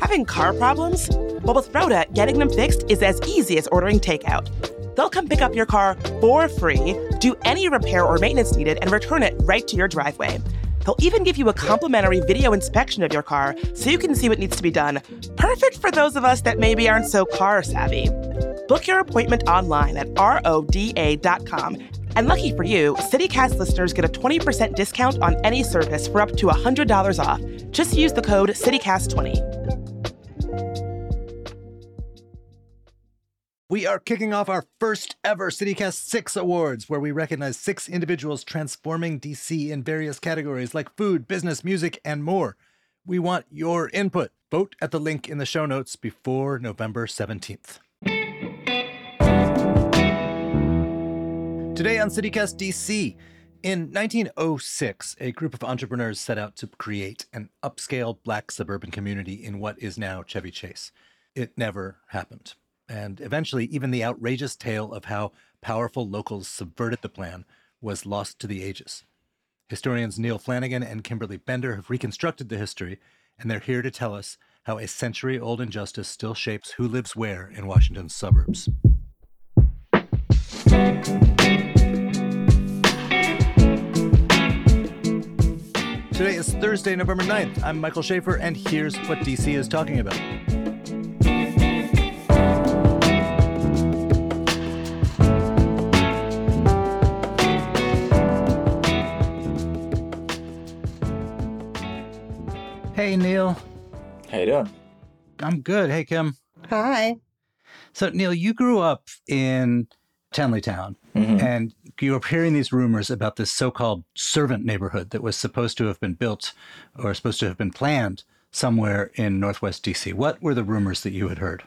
Having car problems? Well, with Rhoda, getting them fixed is as easy as ordering takeout. They'll come pick up your car for free, do any repair or maintenance needed, and return it right to your driveway. They'll even give you a complimentary video inspection of your car so you can see what needs to be done. Perfect for those of us that maybe aren't so car savvy. Book your appointment online at roda.com. And lucky for you, CityCast listeners get a 20% discount on any service for up to $100 off. Just use the code CityCast20. We are kicking off our first ever CityCast 6 Awards, where we recognize six individuals transforming DC in various categories like food, business, music, and more. We want your input. Vote at the link in the show notes before November 17th. Today on CityCast DC, in 1906, a group of entrepreneurs set out to create an upscale black suburban community in what is now Chevy Chase. It never happened. And eventually, even the outrageous tale of how powerful locals subverted the plan was lost to the ages. Historians Neil Flanagan and Kimberly Bender have reconstructed the history, and they're here to tell us how a century old injustice still shapes who lives where in Washington's suburbs. Today is Thursday, November 9th. I'm Michael Schaefer, and here's what DC is talking about. Hey, Neil. How you doing? I'm good. Hey, Kim. Hi. So, Neil, you grew up in Tenleytown, Mhm. and you were hearing these rumors about this so-called servant neighborhood that was supposed to have been built or supposed to have been planned somewhere in Northwest DC. What were the rumors that you had heard?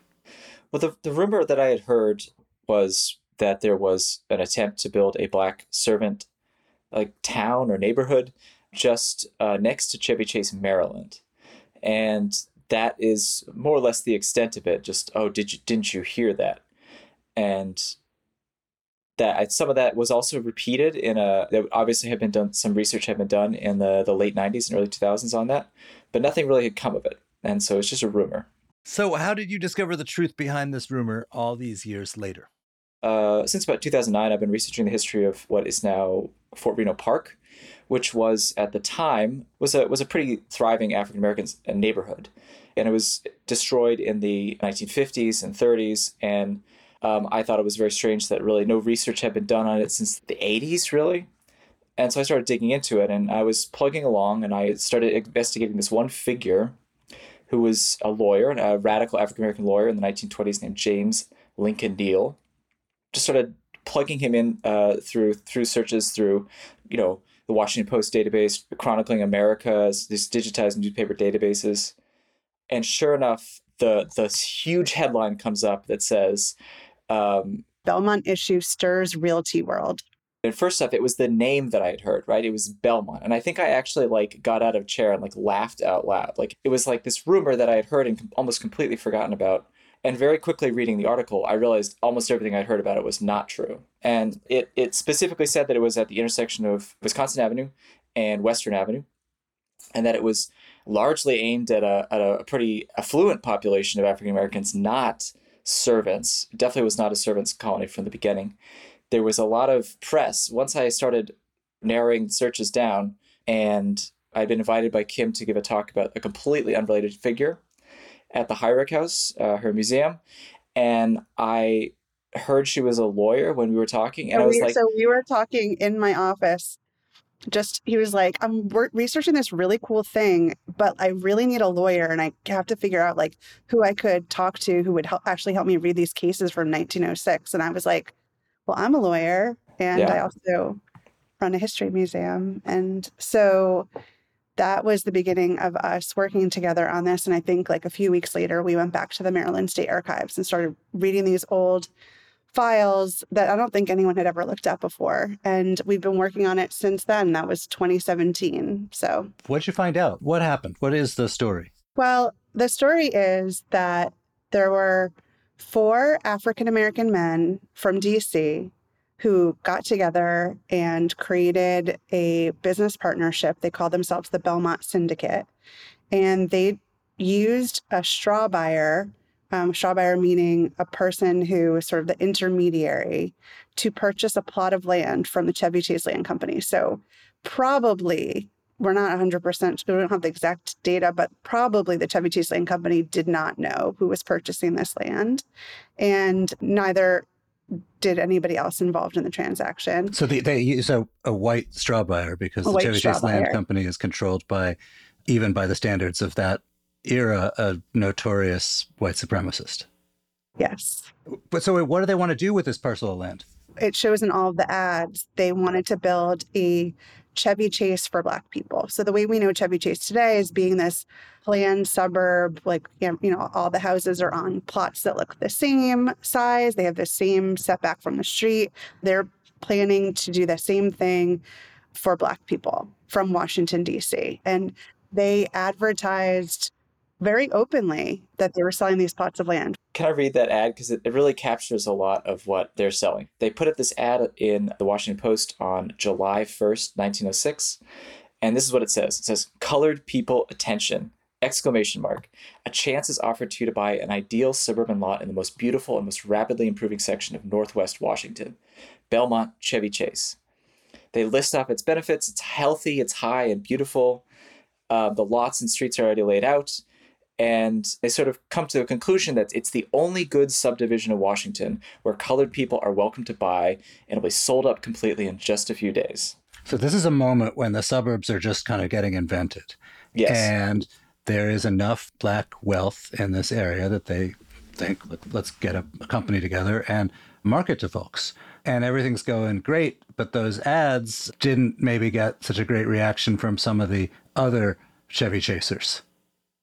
Well, the, the rumor that I had heard was that there was an attempt to build a black servant like town or neighborhood just uh, next to Chevy Chase, Maryland. And that is more or less the extent of it. Just, oh, did you didn't you hear that? And that some of that was also repeated in a there obviously had been done some research had been done in the, the late 90s and early 2000s on that, but nothing really had come of it. And so it's just a rumor. So, how did you discover the truth behind this rumor all these years later? uh, since about 2009, I've been researching the history of what is now Fort Reno Park, which was at the time was a was a pretty thriving African American neighborhood, and it was destroyed in the 1950s and 30s. And um, I thought it was very strange that really no research had been done on it since the 80s, really. And so I started digging into it, and I was plugging along, and I started investigating this one figure, who was a lawyer, a radical African American lawyer in the 1920s named James Lincoln Neal just started plugging him in uh, through through searches through, you know, the Washington Post database, chronicling America, these digitized newspaper databases, and sure enough, the the huge headline comes up that says. Um, Belmont issue stirs realty world. and first off, it was the name that I had heard, right? It was Belmont, and I think I actually like got out of chair and like laughed out loud. Like it was like this rumor that I had heard and com- almost completely forgotten about. And very quickly reading the article, I realized almost everything I'd heard about it was not true. And it, it specifically said that it was at the intersection of Wisconsin Avenue and Western Avenue, and that it was largely aimed at a, at a pretty affluent population of African Americans, not servants. Definitely was not a servants colony from the beginning. There was a lot of press. Once I started narrowing searches down, and I'd been invited by Kim to give a talk about a completely unrelated figure at the Heurich House, uh, her museum, and I heard she was a lawyer when we were talking, and so, I was we, like, so we were talking in my office. Just he was like, I'm re- researching this really cool thing, but I really need a lawyer, and I have to figure out like who I could talk to who would help actually help me read these cases from 1906. And I was like, well, I'm a lawyer, and I also run a history museum, and so that was the beginning of us working together on this. And I think like a few weeks later, we went back to the Maryland State Archives and started reading these old files that I don't think anyone had ever looked at before. And we've been working on it since then. That was 2017. So, What'd you find out? What happened? What is the story? well, the story is that there were four African American men from DC who got together and created a business partnership. They called themselves the Belmont Syndicate. And they used a straw buyer, um, straw buyer meaning a person who is sort of the intermediary, to purchase a plot of land from the Chevy Chase Land Company. So probably we're not 100% we don't have the exact data but probably the chevy chase land company did not know who was purchasing this land and neither did anybody else involved in the transaction So they, they use a, a white straw buyer because A the Chevy Chase Land. Company is controlled by, even by the standards of that era, a notorious white supremacist. yes But so what do they want to do with this parcel of land? it shows in all of the ads they wanted to build a Chevy Chase for Black people. So the way we know Chevy Chase today is being this planned suburb, like you know, you know, all the houses are on plots that look the same size. They have the same setback from the street. They're planning to do the same thing for Black people from Washington D.C. and they advertised very openly that they were selling these plots of land. Can I read that ad? Because it, it really captures a lot of what they're selling. They put up this ad in the Washington Post on July 1st, 1906. And this is what it says. It says, colored people attention, exclamation mark. A chance is offered to you to buy an ideal suburban lot in the most beautiful and most rapidly improving section of Northwest Washington, Belmont Chevy Chase. They list off its benefits. It's healthy, it's high and beautiful. Uh, the lots and streets are already laid out and they sort of come to the conclusion that it's the only good subdivision of Washington where colored people are welcome to buy and it'll be sold up completely in just a few days. So this is a moment when the suburbs are just kind of getting invented. Yes. And there is enough black wealth in this area that they think, "Let- let's get a, a company together and market to folks. And everything's going great, but those ads didn't maybe get such a great reaction from some of the other Chevy Chasers.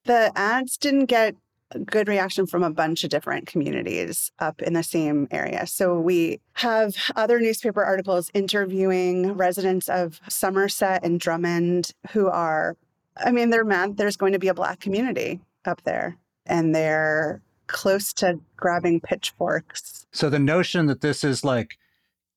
The ads didn't get good reaction from a bunch of different communities up in the same area. So we have other newspaper articles interviewing residents of Somerset and Drummond who are, I mean, they're mad there's going to be a Black community up there and they're close to grabbing pitchforks. So the notion that this is like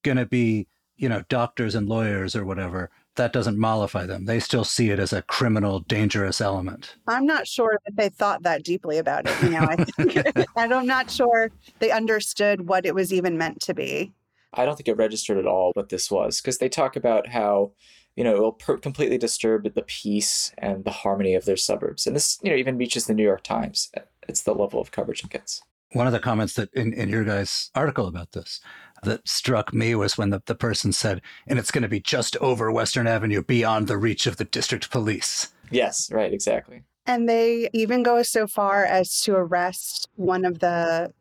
going to be, you know, doctors and lawyers or whatever, that doesn't mollify them. They still see it as a criminal, dangerous element. I'm not sure that they thought that deeply about it. You know, I think, and I'm not sure they understood what it was even meant to be. I don't think it registered at all what this was because they talk about how, you know, it will per- completely disturb the peace and the harmony of their suburbs. And this, you know, even reaches the New York Times. It's the level of coverage it gets. One of the comments that in, in your guys' article about this that struck me was when the, the person said, and it's going to be just over Western Avenue beyond the reach of the district police. Yes, right, exactly. And they even go so far as to arrest one of the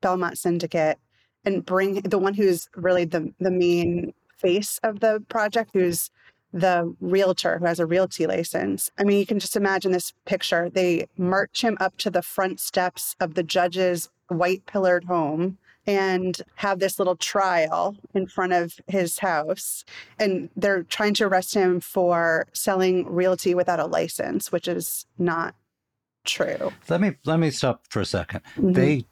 Belmont Syndicate and bring the one who's really the, the main face of the project, who's the realtor who has a realty license. I mean, you can just imagine this picture. They march him up to the front steps of the judge's white pillared home and have this little trial in front of his house. And they're trying to arrest him for selling realty without a license, which is not true. Let me let me stop for a 2nd Mhm. They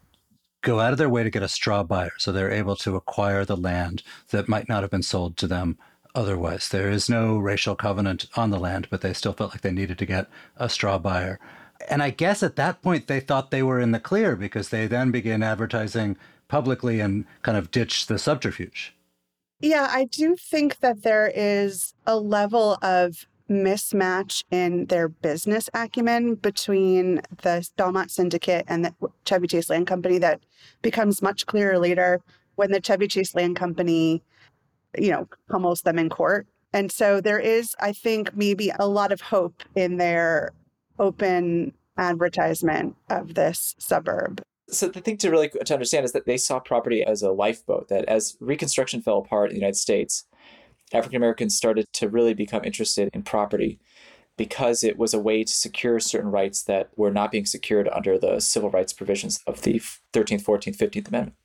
go out of their way to get a straw buyer, so they're able to acquire the land that might not have been sold to them otherwise. There is no racial covenant on the land, but they still felt like they needed to get a straw buyer. And I guess at that point they thought they were in the clear because they then began advertising publicly and kind of ditched the subterfuge. Yeah, I do think that there is a level of mismatch in their business acumen between the Belmont Syndicate and the Chevy Chase Land Company that becomes much clearer later when the Chevy Chase Land Company, you know, pummels them in court. And so there is, I think, maybe a lot of hope in their open advertisement of this suburb. So the thing to really to understand is that they saw property as a lifeboat. That as Reconstruction fell apart in the United States, African Americans started to really become interested in property because it was a way to secure certain rights that were not being secured under the civil rights provisions of the 13th, 14th, 15th Amendment.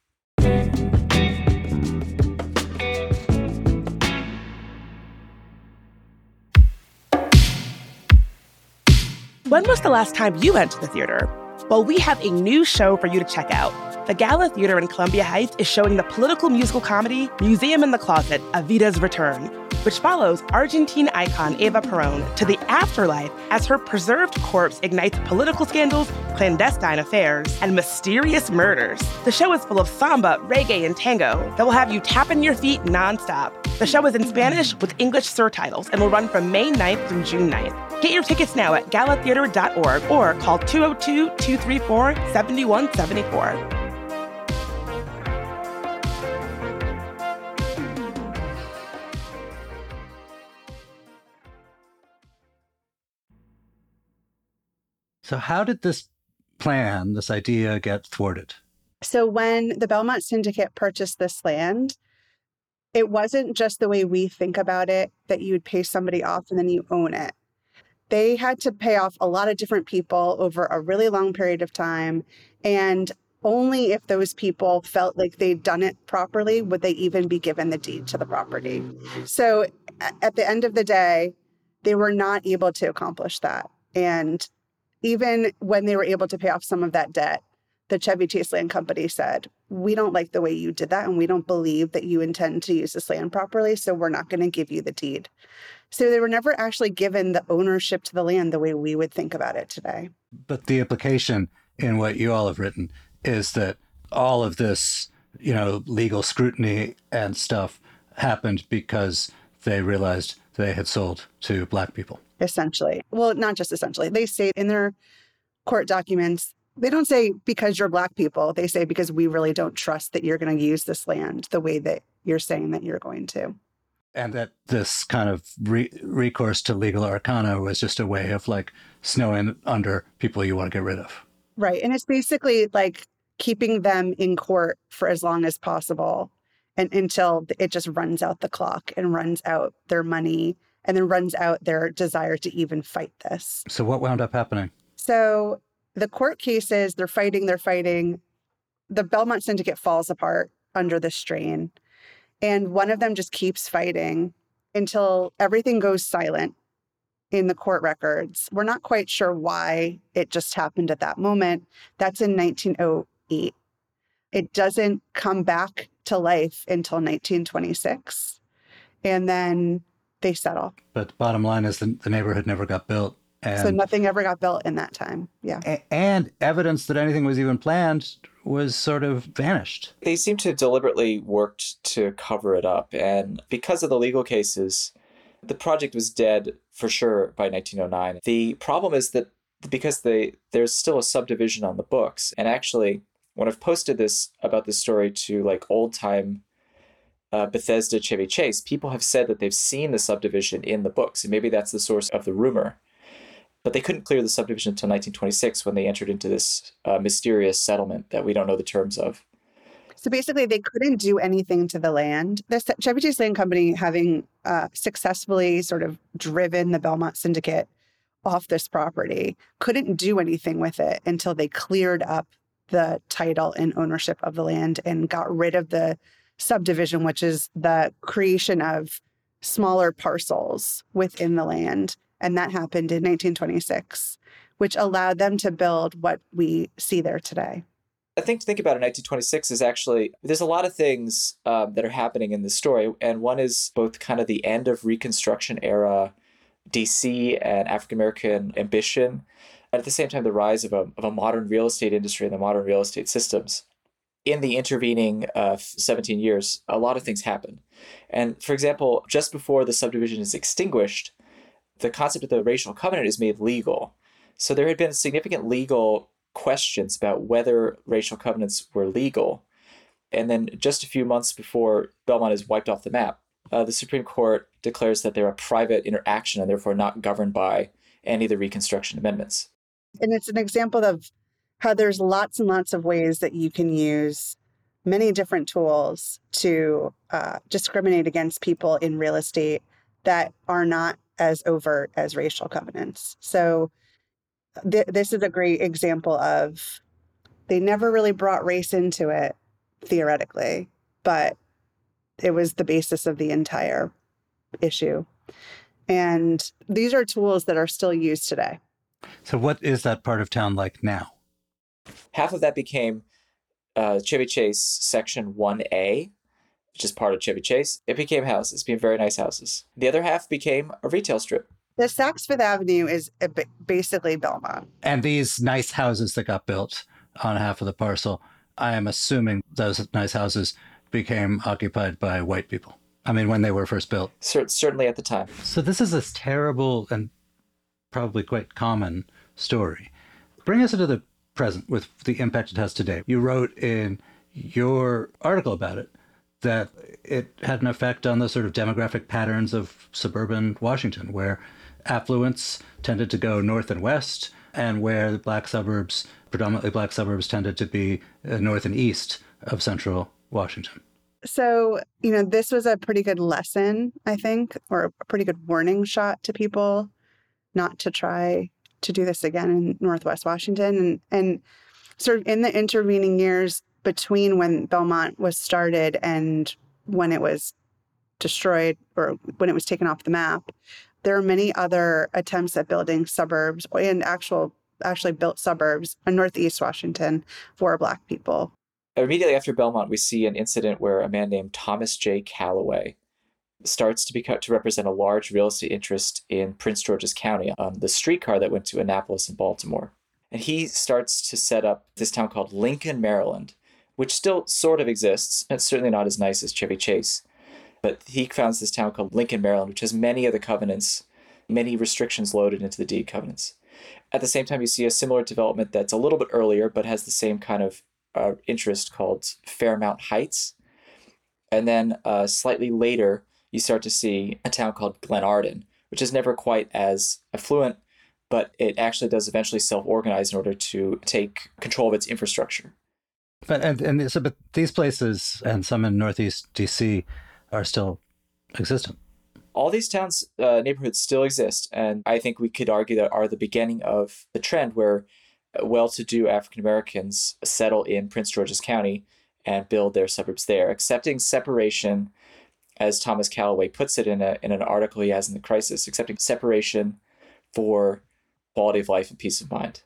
When was the last time you went to the theater? Well, we have a new show for you to check out. the Gala Theater in Columbia Heights is showing the political musical comedy Museum in the Closet, Evita's Return, which follows Argentine icon Eva Peron to the afterlife as her preserved corpse ignites political scandals, clandestine affairs, and mysterious murders. The show is full of samba, reggae, and tango that will have you tapping your feet nonstop. The show is in Spanish with English surtitles and will run from May 9th through June 9th. Get your tickets now at galatheater.org or call 202 234 7174. So, how did this plan, this idea, get thwarted? So, when the Belmont Syndicate purchased this land, it wasn't just the way we think about it that you would pay somebody off and then you own it. They had to pay off a lot of different people over a really long period of time. And only if those people felt like they'd done it properly would they even be given the deed to the property. So at the end of the day, they were not able to accomplish that. And even when they were able to pay off some of that debt, the Chevy Chase Land Company said, We don't like the way you did that, and we don't believe that you intend to use this land properly, so we're not going to give you the deed. So they were never actually given the ownership to the land the way we would think about it today. But the implication in what you all have written is that all of this, you know, legal scrutiny and stuff happened because they realized they had sold to black people essentially. Well, not just essentially. They say in their court documents, they don't say because you're black people. They say because we really don't trust that you're going to use this land the way that you're saying that you're going to. And that this kind of re- recourse to legal arcana was just a way of like snowing under people you want to get rid of. Right. And it's basically like keeping them in court for as long as possible and until it just runs out the clock and runs out their money and then runs out their desire to even fight this. So, what wound up happening? So, the court cases, they're fighting, they're fighting. The Belmont Syndicate falls apart under the strain. And one of them just keeps fighting until everything goes silent in the court records. We're not quite sure why it just happened at that moment. That's in 1908. It doesn't come back to life until 1926. And then they settle. But bottom line is the, the neighborhood never got built. And, so nothing ever got built in that time. Yeah. A- and evidence that anything was even planned was sort of vanished. They seem to deliberately worked to cover it up. And because of the legal cases, the project was dead for sure by 1909. The problem is that because they there's still a subdivision on the books, and actually, when I've posted this about this story to like old time uh, Bethesda Chevy Chase, people have said that they've seen the subdivision in the books, and maybe that's the source of the rumor. But they couldn't clear the subdivision until 1926 when they entered into this uh, mysterious settlement that we don't know the terms of. So basically, they couldn't do anything to the land. The Chevy Chase Land Company, having uh, successfully sort of driven the Belmont Syndicate off this property, couldn't do anything with it until they cleared up the title and ownership of the land and got rid of the subdivision, which is the creation of smaller parcels within the land. And that happened in 1926, which allowed them to build what we see there today. I think to think about in 1926 is actually there's a lot of things um, that are happening in this story, and one is both kind of the end of Reconstruction era DC and African American ambition, and at the same time the rise of a of a modern real estate industry and the modern real estate systems in the intervening uh, 17 years, a lot of things happen. And for example, just before the subdivision is extinguished, the concept of the racial covenant is made legal. So there had been significant legal questions about whether racial covenants were legal. And then just a few months before Belmont is wiped off the map, uh, the Supreme Court declares that they're a private interaction and therefore not governed by any of the Reconstruction amendments. And it's an example of how there's lots and lots of ways that you can use many different tools to uh, discriminate against people in real estate that are not as overt as racial covenants. So, th- this is a great example of they never really brought race into it theoretically, but it was the basis of the entire issue. And these are tools that are still used today. So, what is that part of town like now? half of that became uh, Chevy Chase Section 1A, which is part of Chevy Chase, it became houses, became very nice houses. The other half became a retail strip. The Saks Fifth Avenue is basically Belmont. And these nice houses that got built on half of the parcel, I am assuming those nice houses became occupied by white people. I mean, when they were first built. Certainly at the time. So this is this terrible and probably quite common story. Bring us into the present with the impact it has today. You wrote in your article about it that it had an effect on the sort of demographic patterns of suburban Washington, where affluence tended to go north and west, and where the black suburbs, predominantly black suburbs, tended to be uh, north and east of central Washington. So, you know, this was a pretty good lesson, I think, or a pretty good warning shot to people not to try to do this again in Northwest Washington. And, and sort of in the intervening years between when Belmont was started and when it was destroyed or when it was taken off the map, there are many other attempts at building suburbs and actual actually built suburbs in northeast Washington for black people. Immediately after Belmont, we see an incident where a man named Thomas J. Calloway starts to become to represent a large real estate interest in Prince George's County on the streetcar that went to Annapolis and Baltimore. And he starts to set up this town called Lincoln, Maryland, which still sort of exists. And it's certainly not as nice as Chevy Chase, but he founds this town called Lincoln, Maryland, which has many of the covenants, many restrictions loaded into the deed covenants. At the same time, you see a similar development that's a little bit earlier, but has the same kind of uh, interest called Fairmount Heights. And then uh, slightly later, you start to see a town called Glenarden, which is never quite as affluent, but it actually does eventually self organize in order to take control of its infrastructure. But and, and so, but these places and some in Northeast DC are still existent. All these towns, uh, neighborhoods still exist, and I think we could argue that are the beginning of the trend where well-to-do African Americans settle in Prince George's County and build their suburbs there, accepting separation, as Thomas Calloway puts it in a in an article he has in the Crisis, accepting separation for quality of life and peace of mind.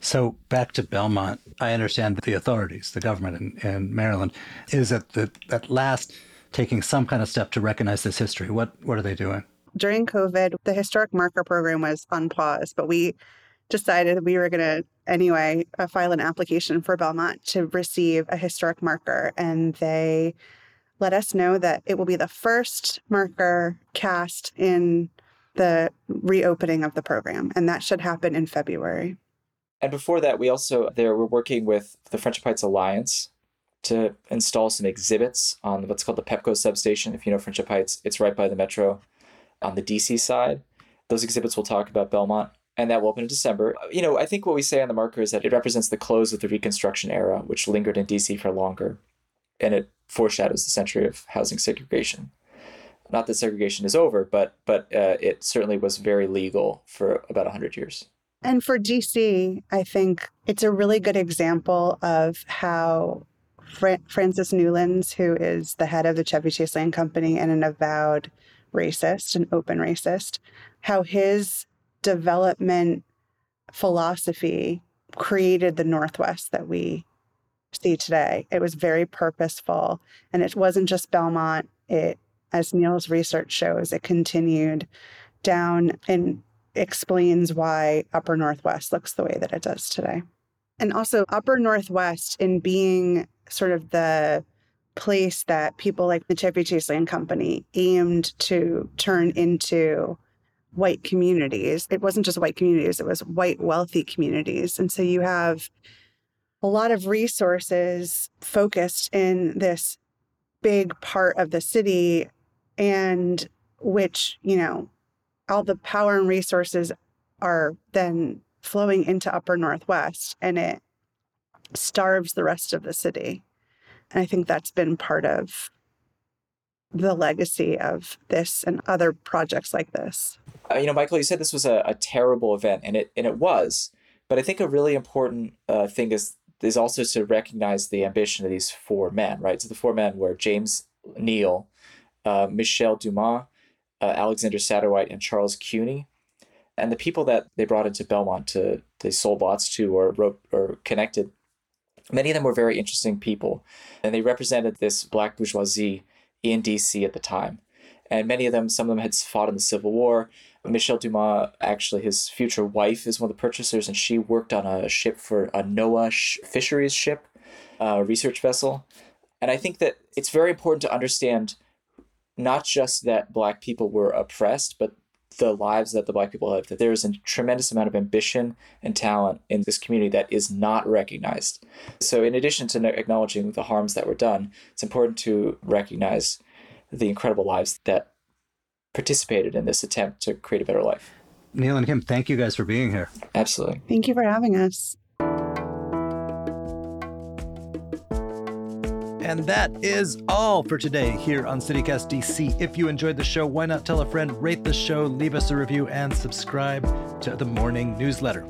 So back to Belmont, I understand that the authorities, the government in, in Maryland, is at the at last taking some kind of step to recognize this history. What what are they doing? During COVID, the historic marker program was on pause, but we decided we were going to anyway uh, file an application for Belmont to receive a historic marker, and they let us know that it will be the first marker cast in the reopening of the program, and that should happen in February. And before that, we also there were working with the Friendship Heights Alliance to install some exhibits on what's called the Pepco substation. If you know Friendship Heights, it's right by the metro on the DC side. Those exhibits will talk about Belmont, and that will open in December. You know, I think what we say on the marker is that it represents the close of the Reconstruction era, which lingered in DC for longer, and it foreshadows the century of housing segregation. Not that segregation is over, but but uh, it certainly was very legal for about hundred years. And for DC, I think it's a really good example of how Fra- Francis Newlands, who is the head of the Chevy Chase Land Company and an avowed racist, an open racist, how his development philosophy created the Northwest that we see today. It was very purposeful, and it wasn't just Belmont. It, as Neil's research shows, it continued down and explains why Upper Northwest looks the way that it does today. And also, Upper Northwest, in being sort of the place that people like the Chevy Chase Land Company aimed to turn into white communities. It wasn't just white communities, it was white wealthy communities. And so you have a lot of resources focused in this big part of the city and which, you know, all the power and resources are then flowing into upper northwest and it starves the rest of the city. And I think that's been part of the legacy of this and other projects like this. Uh, you know, Michael, you said this was a, a, terrible event, and it and it was. But I think a really important uh, thing is is also to recognize the ambition of these four men, right? So the four men were James Neal, uh, Dumas, uh, Alexander Satterwhite, and Charles Cuny. And the people that they brought into Belmont to they sold lots to or wrote or connected Many of them were very interesting people, and they represented this black bourgeoisie in DC at the time. And many of them, some of them had fought in the Civil War. Michel Dumas, actually, his future wife, is one of the purchasers, and she worked on a ship for a NOAA sh- fisheries ship, a research vessel. And I think that it's very important to understand not just that Black people were oppressed, but the lives that the Black people lived, that there is a tremendous amount of ambition and talent in this community that is not recognized. So, in addition to acknowledging the harms that were done, it's important to recognize the incredible lives that participated in this attempt to create a better life. Neil and Kim, thank you guys for being here. Absolutely. Thank you for having us. And that is all for today here on CityCast DC. If you enjoyed the show, why not tell a friend, rate the show, leave us a review, and subscribe to the morning newsletter.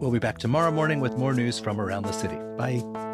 We'll be back tomorrow morning with more news from around the city. Bye.